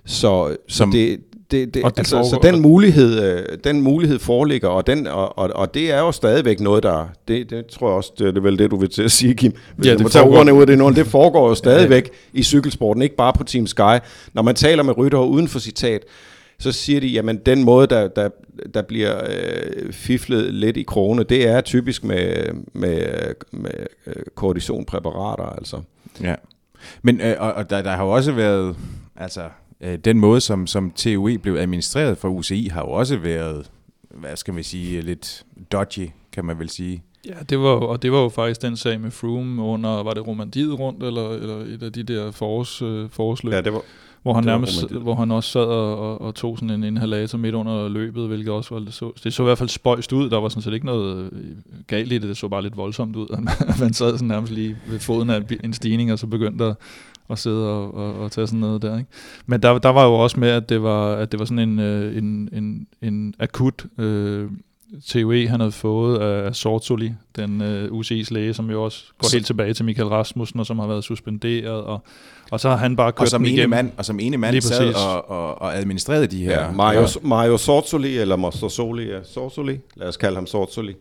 så, Som, så det, det, det, det altså, så den mulighed, øh, den mulighed foreligger, og, den, og, og, og det er jo stadigvæk noget, der... Det, det tror jeg også, det, er vel det, du vil til at sige, Kim. Hvis ja, det tager ordene ud af det nu. Det foregår jo stadigvæk ja. i cykelsporten, ikke bare på Team Sky. Når man taler med ryttere uden for citat, så siger de, jamen den måde, der, der, der bliver øh, fiflet lidt i krone, det er typisk med, med, med øh, kortisonpræparater, altså. Ja, men øh, og, og der, der har jo også været, altså øh, den måde, som, som TUE blev administreret for UCI, har jo også været, hvad skal man sige, lidt dodgy, kan man vel sige. Ja, det var, og det var jo faktisk den sag med Froome under, var det Romandiet rundt, eller, eller et af de der forårs, øh, forårsløb? Ja, det var, hvor han nærmest, hvor han også sad og, og, og tog sådan en inhalator midt under løbet, hvilket også var, det så, det så i hvert fald spøjst ud. Der var sådan set ikke noget øh, galt i det, det så bare lidt voldsomt ud. man sad sådan nærmest lige ved foden af en stigning, og så begyndte at, at sidde og, og, og tage sådan noget der. Ikke? Men der, der var jo også med, at det var, at det var sådan en, øh, en, en, en akut øh, TUE, han havde fået af Sortoli, den uh, UCI's læge, som jo også går helt tilbage til Michael Rasmussen, og som har været suspenderet, og, og så har han bare kørt og som ene igennem. Mand, og som ene mand sad og, og, og administrerede de her. Ja, Mario, ja. Mario Sortoli, eller Mostorsoli, ja, Sortoli, lad os kalde ham Sortoli.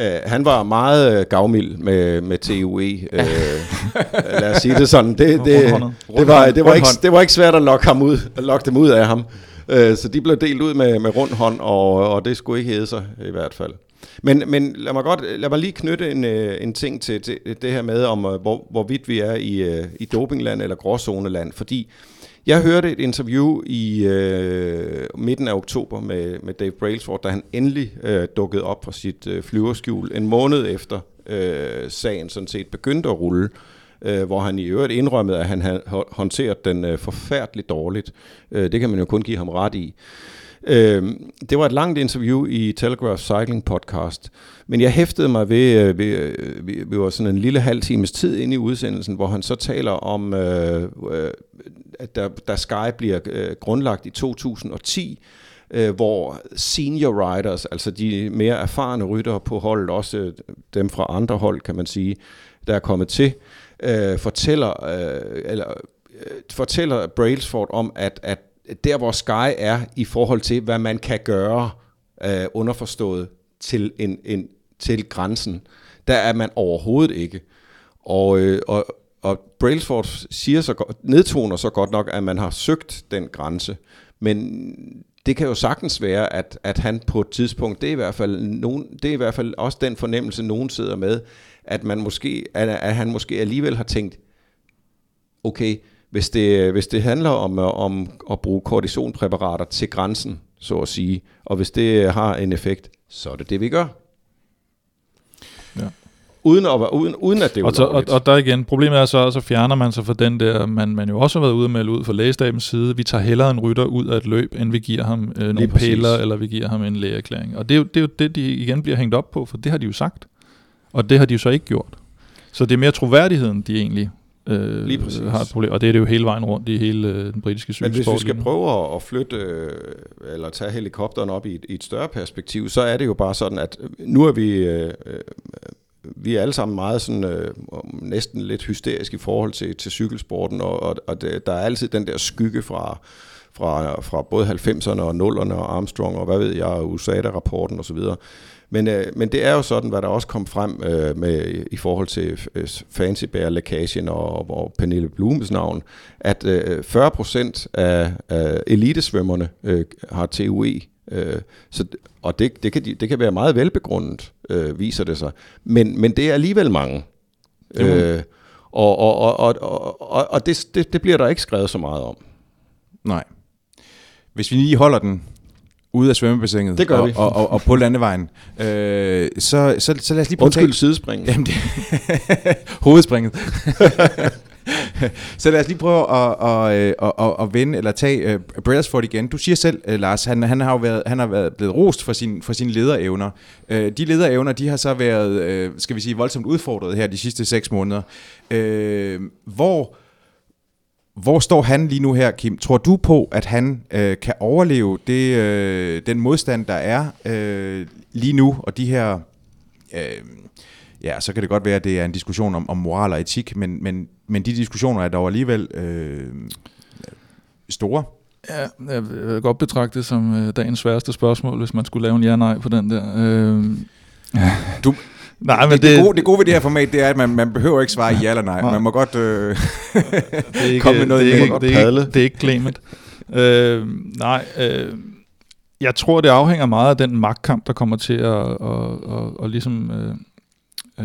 Uh, han var meget uh, gavmild med, med TUE. Uh, lad os sige det sådan. Det, det, det, det, var, det, var ikke, det var ikke svært at lokke, ham ud, at lokke dem ud af ham. Øh, så de blev delt ud med, med rund hånd, og, og det skulle ikke hedde sig i hvert fald. Men, men lad mig godt lad mig lige knytte en, øh, en ting til, til det her med, om øh, hvor, hvorvidt vi er i, øh, i dopingland eller gråzoneland, fordi jeg hørte et interview i øh, midten af oktober med, med Dave Brailsford, da han endelig øh, dukkede op fra sit øh, flyverskjul en måned efter øh, sagen sådan set begyndte at rulle øh, hvor han i øvrigt indrømmede, at han havde håndteret den øh, forfærdeligt dårligt. Øh, det kan man jo kun give ham ret i. Øh, det var et langt interview i Telegraph Cycling Podcast, men jeg hæftede mig ved, øh, ved, øh, ved var sådan en lille halv times tid inde i udsendelsen, hvor han så taler om, øh, øh, at der, der Sky bliver øh, grundlagt i 2010, øh, hvor senior riders, altså de mere erfarne ryttere på holdet, også dem fra andre hold, kan man sige, der er kommet til, øh, fortæller, øh, eller, øh, fortæller Brailsford om, at, at der hvor Sky er i forhold til, hvad man kan gøre øh, underforstået til, en, en, til grænsen, der er man overhovedet ikke. Og, øh, og, og Brailsford siger så godt, nedtoner så godt nok, at man har søgt den grænse, men det kan jo sagtens være, at, at han på et tidspunkt, det er, i hvert fald nogen, det er i hvert fald også den fornemmelse, nogen sidder med, at, man måske, at, at han måske alligevel har tænkt, okay, hvis det, hvis det handler om, om at bruge kortisonpræparater til grænsen, så at sige, og hvis det har en effekt, så er det det, vi gør. Ja. Uden, at, uden, uden at det er og, så, og, og der igen, problemet er så, så fjerner man sig fra den der, man, man jo også har været ude med ud fra lægestabens side, vi tager hellere en rytter ud af et løb, end vi giver ham øh, nogle piller, eller vi giver ham en lægeerklæring. Og det er, jo, det er jo det, de igen bliver hængt op på, for det har de jo sagt. Og det har de jo så ikke gjort. Så det er mere troværdigheden, de egentlig øh, Lige præcis. har et problem. Og det er det jo hele vejen rundt i hele øh, den britiske Men hvis cykelsport. vi skal prøve at- flytte, øh, eller tage helikopteren op i et, i et større perspektiv, så er det jo bare sådan, at nu er vi, øh, øh, vi er alle sammen meget sådan, øh, næsten lidt hysteriske i forhold til, til cykelsporten, og, og, og det, der er altid den der skygge fra, fra, fra både 90'erne og 0'erne og Armstrong og hvad ved jeg, og USADA-rapporten osv. Men, øh, men det er jo sådan, hvad der også kom frem øh, med i forhold til øh, Fancy Bear lækagen og, og Pernille Blumes navn, at øh, 40 procent af, af elitesvømmerne øh, har TUE. Øh, så, og det, det, kan de, det kan være meget velbegrundet, øh, viser det sig. Men, men det er alligevel mange. Øh, og og, og, og, og, og, og det, det, det bliver der ikke skrevet så meget om. Nej. Hvis vi lige holder den ude af svømmebassinet Det gør og, vi. Og, og, og på landevejen, øh, så, så, så lad os lige prøve at Undskyld sidespring. Jamen det hovedspringet. så lad os lige prøve at, at, at, at, at, at vende eller tage uh, Brailsford igen. Du siger selv, uh, Lars, han, han har jo været, han har været blevet rost for, sin, for sine lederevner. Uh, de lederevner, de har så været, uh, skal vi sige, voldsomt udfordret her de sidste seks måneder. Uh, hvor, hvor står han lige nu her, Kim? Tror du på, at han øh, kan overleve det, øh, den modstand, der er øh, lige nu, og de her... Øh, ja, så kan det godt være, at det er en diskussion om, om moral og etik, men, men, men de diskussioner er dog alligevel øh, store. Ja, jeg vil godt betragte det som øh, dagens sværeste spørgsmål, hvis man skulle lave en ja-nej på den der. Øh, Du- Nej, men det, det, gode, det gode ved det her format, det er, at man, man behøver ikke svare ja eller nej. Man må godt... Øh, det ikke, Kom med noget det er ikke, det er ikke, det er ikke Clement. øh, nej, øh, jeg tror, det afhænger meget af den magtkamp, der kommer til at, og, og, og ligesom, øh,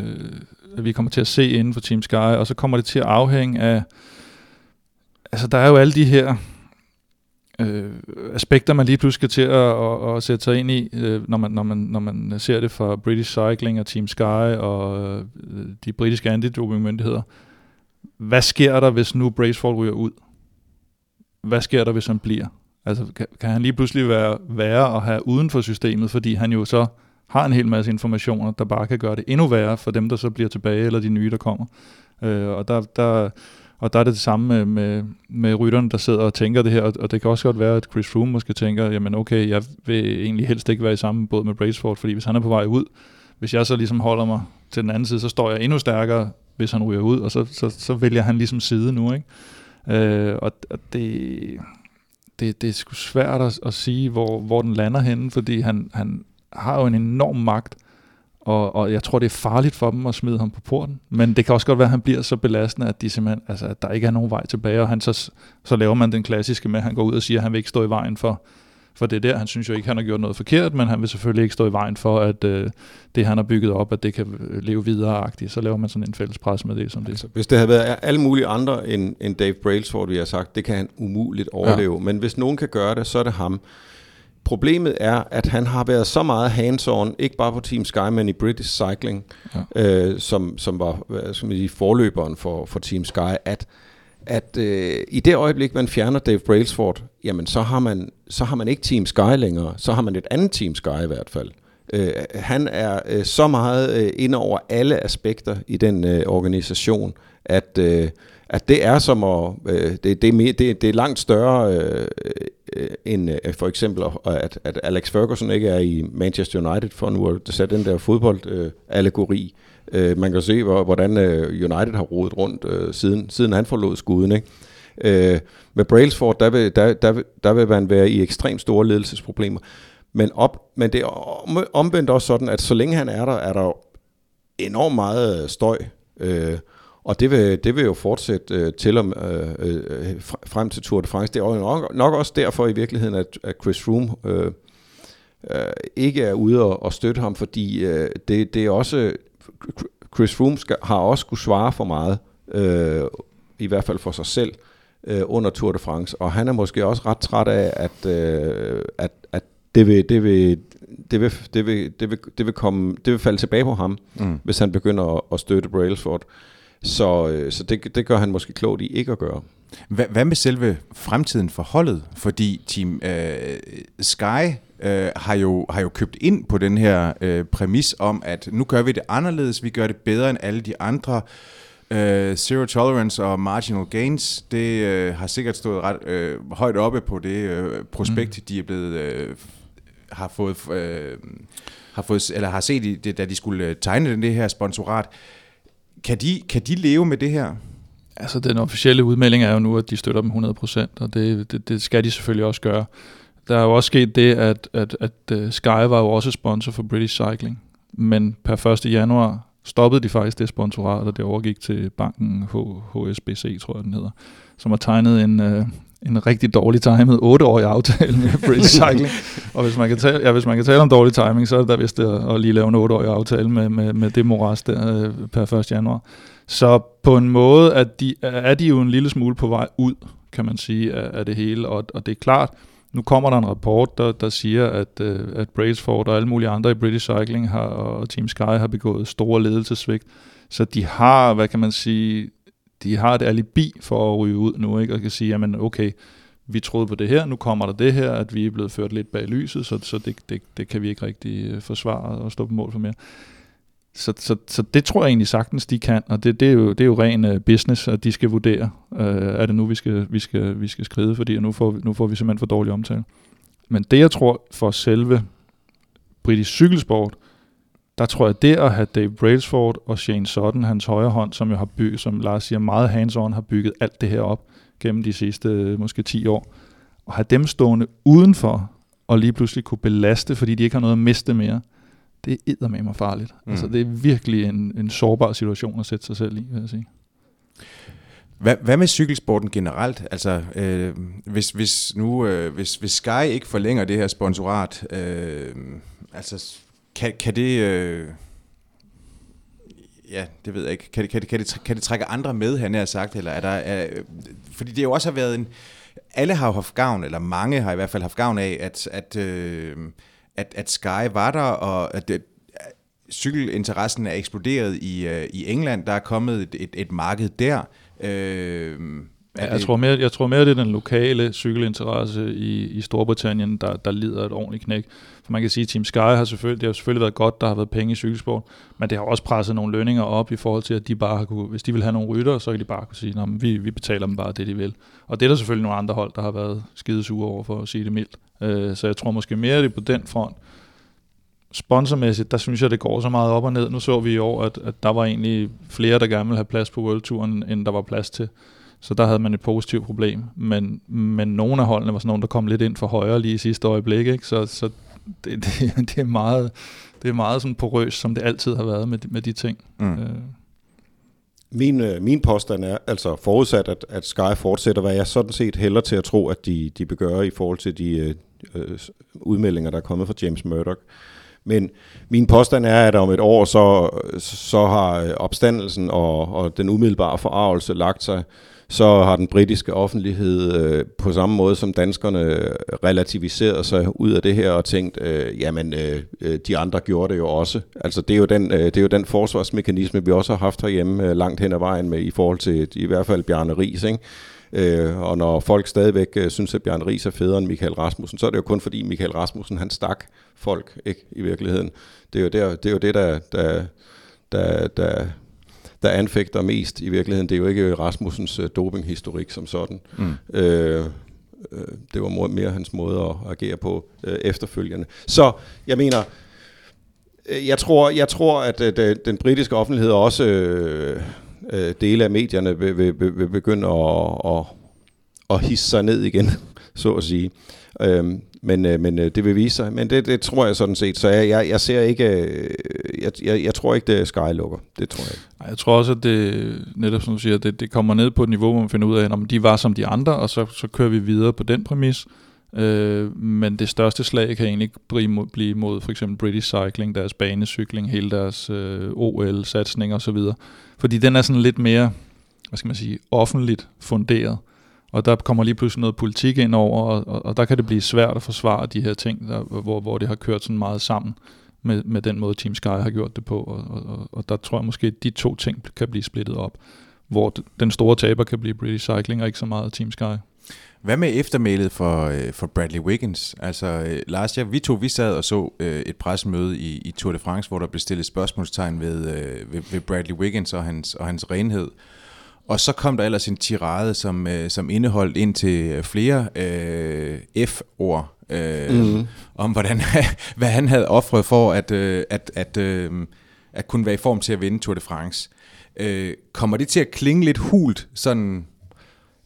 øh, at vi kommer til at se inden for Team Sky, og så kommer det til at afhænge af, altså der er jo alle de her øh, aspekter, man lige pludselig skal til at, at, at sætte sig ind i, øh, når, man, når, man, når man ser det fra British Cycling og Team Sky og øh, de britiske antidopingmyndigheder. Hvad sker der, hvis nu Braceford ryger ud? Hvad sker der, hvis han bliver? Altså, kan, kan han lige pludselig være værre at have uden for systemet, fordi han jo så har en hel masse informationer, der bare kan gøre det endnu værre for dem, der så bliver tilbage, eller de nye, der kommer. Øh, og der, der, og der er det det samme med, med, med rytterne, der sidder og tænker det her, og, og det kan også godt være, at Chris Froome måske tænker, jamen okay, jeg vil egentlig helst ikke være i samme båd med Braceford, fordi hvis han er på vej ud, hvis jeg så ligesom holder mig til den anden side, så står jeg endnu stærkere, hvis han ryger ud, og så, så, så vælger han ligesom side nu, ikke? Øh, og og det, det, det er sgu svært at, at sige, hvor, hvor den lander henne, fordi han, han har jo en enorm magt, og, og jeg tror, det er farligt for dem at smide ham på porten. Men det kan også godt være, at han bliver så belastende, at, de simpelthen, altså, at der ikke er nogen vej tilbage, og han så, så laver man den klassiske med, at han går ud og siger, at han vil ikke stå i vejen for, for det der. Han synes jo ikke, han har gjort noget forkert, men han vil selvfølgelig ikke stå i vejen for, at øh, det, han har bygget op, at det kan leve videre-agtigt. Så laver man sådan en fælles pres med det, som det. Altså, hvis det havde været alle mulige andre end, end Dave Brailsford, vi har sagt, det kan han umuligt overleve. Ja. Men hvis nogen kan gøre det, så er det ham. Problemet er, at han har været så meget hands-on, ikke bare på Team Sky, men i British Cycling, ja. øh, som, som var hvad skal man sige, forløberen for, for Team Sky, at, at øh, i det øjeblik, man fjerner Dave Brailsford, jamen så har, man, så har man ikke Team Sky længere, så har man et andet Team Sky i hvert fald. Øh, han er øh, så meget øh, inde over alle aspekter i den øh, organisation, at, øh, at det er som at, øh, det, det, er det, det er langt større øh, Øh, end øh, for eksempel, at, at Alex Ferguson ikke er i Manchester United, for nu at sætte den der fodbold-allegori. Øh, man kan se, hvor, hvordan øh, United har rodet rundt, øh, siden, siden han forlod skuden. Ikke? Øh, med Brailsford, der vil, der, der, vil, der vil man være i ekstremt store ledelsesproblemer. Men, op, men det er om, omvendt også sådan, at så længe han er der, er der enormt meget øh, støj. Øh, og det vil, det vil jo fortsætte øh, til om, øh, øh, frem til Tour de France. Det er jo nok, nok også derfor i virkeligheden, at, at Chris Froome øh, øh, ikke er ude og, og støtte ham, fordi øh, det, det er også... Chris Froome skal, har også skulle svare for meget, øh, i hvert fald for sig selv, øh, under Tour de France. Og han er måske også ret træt af, at, øh, at, at det vil, det vil, det vil, det vil, det vil, det vil, komme, det vil falde tilbage på ham, mm. hvis han begynder at, at støtte Brailsford. Så, øh, så det, det gør han måske klogt i ikke at gøre. Hvad, hvad med selve fremtiden for holdet? Fordi Team øh, Sky øh, har, jo, har jo købt ind på den her øh, præmis om, at nu gør vi det anderledes, vi gør det bedre end alle de andre. Uh, zero tolerance og marginal gains, det uh, har sikkert stået ret uh, højt oppe på det uh, prospekt, mm. de er blevet uh, har fået uh, har fået eller har set i det, da de skulle tegne den det her sponsorat. Kan de kan de leve med det her? Altså den officielle udmelding er jo nu, at de støtter dem 100%, og det, det, det skal de selvfølgelig også gøre. Der er jo også sket det, at, at, at øh, Sky var jo også sponsor for British Cycling, men per 1. januar stoppede de faktisk det sponsorat, og det overgik til banken HSBC, tror jeg den hedder, som har tegnet en, øh, en rigtig dårlig timet 8-årig aftale med British Cycling. og hvis man, kan tale, ja, hvis man kan tale om dårlig timing, så er det da vist at, at lige lave en 8-årig aftale med, med, med det moras der øh, per 1. januar. Så på en måde at de, er de jo en lille smule på vej ud, kan man sige, af, af det hele. Og, og det er klart, nu kommer der en rapport, der, der siger, at, uh, at Brailsford og alle mulige andre i British Cycling har, og Team Sky har begået store ledelsesvigt. Så de har, hvad kan man sige, de har et alibi for at ryge ud nu, ikke? og kan sige, jamen okay, vi troede på det her, nu kommer der det her, at vi er blevet ført lidt bag lyset, så, så det, det, det kan vi ikke rigtig øh, forsvare og stå på mål for mere. Så, så, så det tror jeg egentlig sagtens, de kan, og det, det, er, jo, det er jo ren øh, business, at de skal vurdere, øh, er det nu, vi skal, vi skal, vi skal skride, fordi nu får, nu får vi simpelthen for dårlig omtale. Men det, jeg tror for selve britisk cykelsport, der tror jeg, det at have Dave Brailsford og Shane Sutton, hans højre hånd, som jo har bygget, som Lars siger, meget hands-on, har bygget alt det her op gennem de sidste måske 10 år, og have dem stående udenfor, og lige pludselig kunne belaste, fordi de ikke har noget at miste mere, det er med mig farligt. Mm. Altså, det er virkelig en, en sårbar situation at sætte sig selv i, vil jeg sige. Hvad, hvad med cykelsporten generelt? Altså, øh, hvis, hvis nu øh, hvis, hvis Sky ikke forlænger det her sponsorat, øh, altså, kan, kan det... Øh, ja, det ved jeg ikke. Kan det, kan det, kan det, kan det trække andre med, han har sagt, eller er der... Er, fordi det jo også har været en... Alle har jo haft gavn, eller mange har i hvert fald haft gavn af, at, at øh, at, at Sky var der, og at det, cykelinteressen er eksploderet i, uh, i England. Der er kommet et, et, et marked der. Øh, Ja, jeg, tror mere, jeg tror mere, det er den lokale cykelinteresse i, i Storbritannien, der, der lider et ordentligt knæk. For man kan sige, at Team Sky har selvfølgelig, det har selvfølgelig været godt, der har været penge i cykelsport, men det har også presset nogle lønninger op i forhold til, at de bare har kunne, hvis de vil have nogle rytter, så kan de bare kunne sige, at vi, vi betaler dem bare det, de vil. Og det er der selvfølgelig nogle andre hold, der har været skidesure over, for at sige det mildt. Øh, så jeg tror måske mere, det er på den front. Sponsormæssigt, der synes jeg, det går så meget op og ned. Nu så vi i år, at, at der var egentlig flere, der gerne ville have plads på World Touren, end der var plads til. Så der havde man et positivt problem. Men, men nogle af holdene var sådan nogle, der kom lidt ind for højre lige i sidste øjeblik. Ikke? Så, så det, det, det, er meget, det er meget sådan porøst, som det altid har været med, med de ting. Mm. Øh. Min, øh, min påstand er, altså forudsat, at, at Sky fortsætter, hvad jeg sådan set hellere til at tro, at de, de begør i forhold til de øh, øh, udmeldinger, der er kommet fra James Murdoch. Men min påstand er, at om et år, så, så har opstandelsen og, og den umiddelbare forarvelse lagt sig, så har den britiske offentlighed øh, på samme måde som danskerne relativiseret sig ud af det her og tænkt, øh, jamen øh, øh, de andre gjorde det jo også. Altså det er jo den, øh, det er jo den forsvarsmekanisme, vi også har haft herhjemme øh, langt hen ad vejen med i forhold til i hvert fald Bjarne Ries, ikke? Øh, og når folk stadigvæk øh, synes, at Bjørn Ries er federe end Michael Rasmussen, så er det jo kun fordi Michael Rasmussen han stak folk ikke, i virkeligheden. Det er jo, der, det, er jo det, der, der, der, der der anfægter mest i virkeligheden. Det er jo ikke Rasmussens uh, dopinghistorik som sådan. Mm. Øh, øh, det var mere hans måde at agere på øh, efterfølgende. Så jeg mener, øh, jeg tror, jeg tror at øh, den britiske offentlighed også øh, øh, dele af medierne vil, vil, vil, vil begynde at, at, at hisse sig ned igen, så at sige. Øh, men, øh, men øh, det vil vise sig. Men det, det tror jeg sådan set. Så jeg, jeg, jeg ser ikke... Øh, jeg, jeg, jeg tror ikke, det er Sky lukker. Det tror jeg ikke. Jeg tror også, at det, netop som du siger, det, det kommer ned på et niveau, hvor man finder ud af, om de var som de andre, og så, så kører vi videre på den præmis. Øh, men det største slag kan egentlig blive mod, blive mod for eksempel British Cycling, deres banecykling, hele deres øh, OL-satsning osv. Fordi den er sådan lidt mere, hvad skal man sige, offentligt funderet og der kommer lige pludselig noget politik ind over, og, og, og der kan det blive svært at forsvare de her ting, der, hvor, hvor det har kørt sådan meget sammen med, med den måde Team Sky har gjort det på, og, og, og der tror jeg måske, at de to ting kan blive splittet op, hvor den store taber kan blive British Cycling, og ikke så meget Team Sky. Hvad med eftermælet for, øh, for Bradley Wiggins? Altså, øh, Lars, ja, vi to vi sad og så øh, et pressemøde i, i Tour de France, hvor der blev stillet spørgsmålstegn ved, øh, ved, ved Bradley Wiggins og hans, og hans renhed. Og så kom der ellers en tirade, som, øh, som indeholdt ind til flere øh, F-ord, øh, mm. om hvordan, hvad han havde offret for at, øh, at, at, øh, at kunne være i form til at vinde Tour de France. Øh, kommer det til at klinge lidt hult, sådan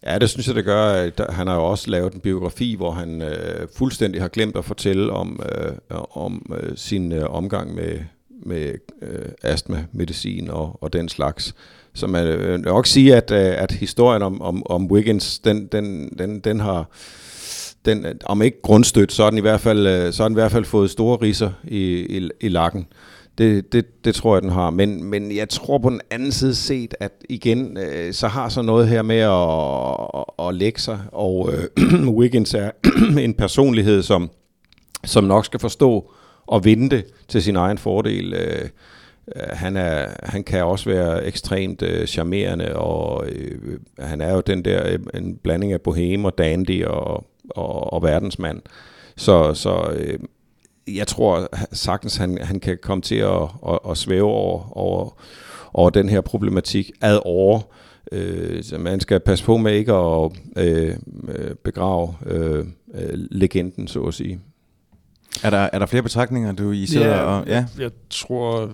Ja, det synes jeg, det gør. Han har jo også lavet en biografi, hvor han øh, fuldstændig har glemt at fortælle om, øh, om øh, sin øh, omgang med, med øh, astma-medicin og, og den slags. Så man øh, øh nok sige, at, øh, at historien om, om, om Wiggins, den, den, den, den har den, øh, om ikke grundstødt, så har den i hvert fald, øh, så har den i hvert fald fået store riser i, i, i lakken. Det, det, det tror jeg, den har. Men, men jeg tror på den anden side set, at igen, øh, så har så noget her med at, at, at lægge sig. Og øh, Wiggins er en personlighed, som, som nok skal forstå og vinde til sin egen fordel. Øh, han, er, han kan også være ekstremt øh, charmerende, og øh, han er jo den der øh, en blanding af bohem og dandy og, og, og verdensmand. Så, så øh, jeg tror sagtens, han, han kan komme til at, at, at svæve over, over, over den her problematik ad over. Øh, så man skal passe på med ikke at øh, begrave øh, legenden, så at sige. Er der, er der flere betragtninger, du I sidder ja, og... Ja, jeg tror...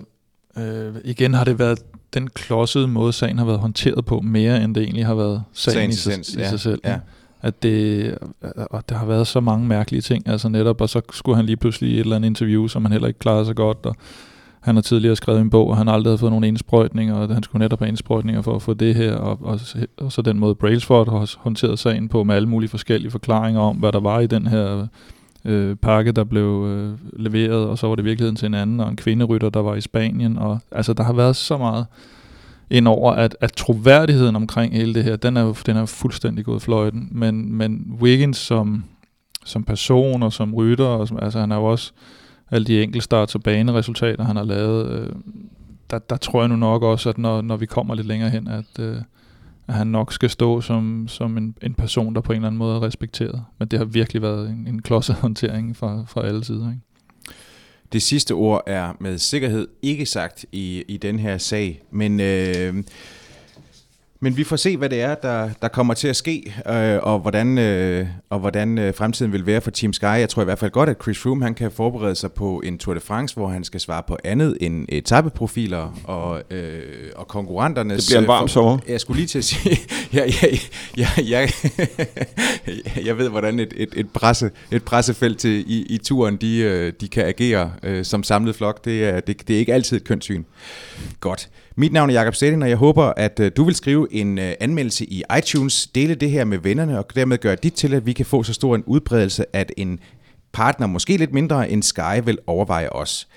Øh, igen har det været den klodsede måde, sagen har været håndteret på, mere end det egentlig har været sagen, sagen i, sig, i ja, sig selv. Ja at det, og der har været så mange mærkelige ting, altså netop, og så skulle han lige pludselig i et eller andet interview, som han heller ikke klarede så godt, og han har tidligere skrevet en bog, og han aldrig havde fået nogen indsprøjtninger, og han skulle netop have indsprøjtninger for at få det her, og, og, og så den måde Brailsford har håndteret sagen på med alle mulige forskellige forklaringer om, hvad der var i den her øh, pakke, der blev øh, leveret, og så var det virkeligheden til en anden, og en kvinderytter, der var i Spanien, og altså der har været så meget ind over, at, at troværdigheden omkring hele det her, den er jo den er fuldstændig gået fløjten. Men, men Wiggins som, som person og som rytter, og som, altså han har jo også alle de enkeltstarts og baneresultater, han har lavet, øh, der, der tror jeg nu nok også, at når, når vi kommer lidt længere hen, at, øh, at han nok skal stå som, som en, en person, der på en eller anden måde er respekteret. Men det har virkelig været en, en klodset håndtering fra, fra alle sider. Ikke? Det sidste ord er med sikkerhed ikke sagt i, i den her sag, men... Øh, men vi får se, hvad det er, der, der kommer til at ske, øh, og hvordan, øh, og hvordan øh, fremtiden vil være for Team Sky. Jeg tror i hvert fald godt, at Chris Froome han kan forberede sig på en Tour de France, hvor han skal svare på andet end etappeprofiler og, øh, og konkurrenternes... Det bliver en varm sommer. Jeg skulle lige til at sige, jeg, jeg, jeg, jeg, jeg ved, hvordan et, et, et, presse, et pressefelt til, i, i turen, de, øh, de kan agere øh, som samlet flok. Det er, det, det er ikke altid et kønt syn. Godt. Mit navn er Jakob Stedin, og jeg håber, at øh, du vil skrive en øh, anmeldelse i iTunes, dele det her med vennerne, og dermed gøre dit til, at vi kan få så stor en udbredelse, at en partner, måske lidt mindre end Sky, vil overveje os.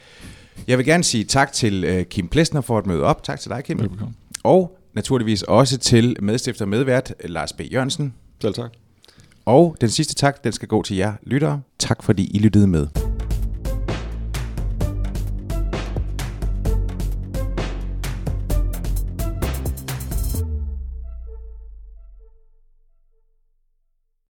Jeg vil gerne sige tak til øh, Kim Plesner for at møde op. Tak til dig, Kim. Velbekomme. Og naturligvis også til medstifter og medvært Lars B. Jørgensen. Selv tak. Og den sidste tak, den skal gå til jer lyttere. Tak fordi I lyttede med.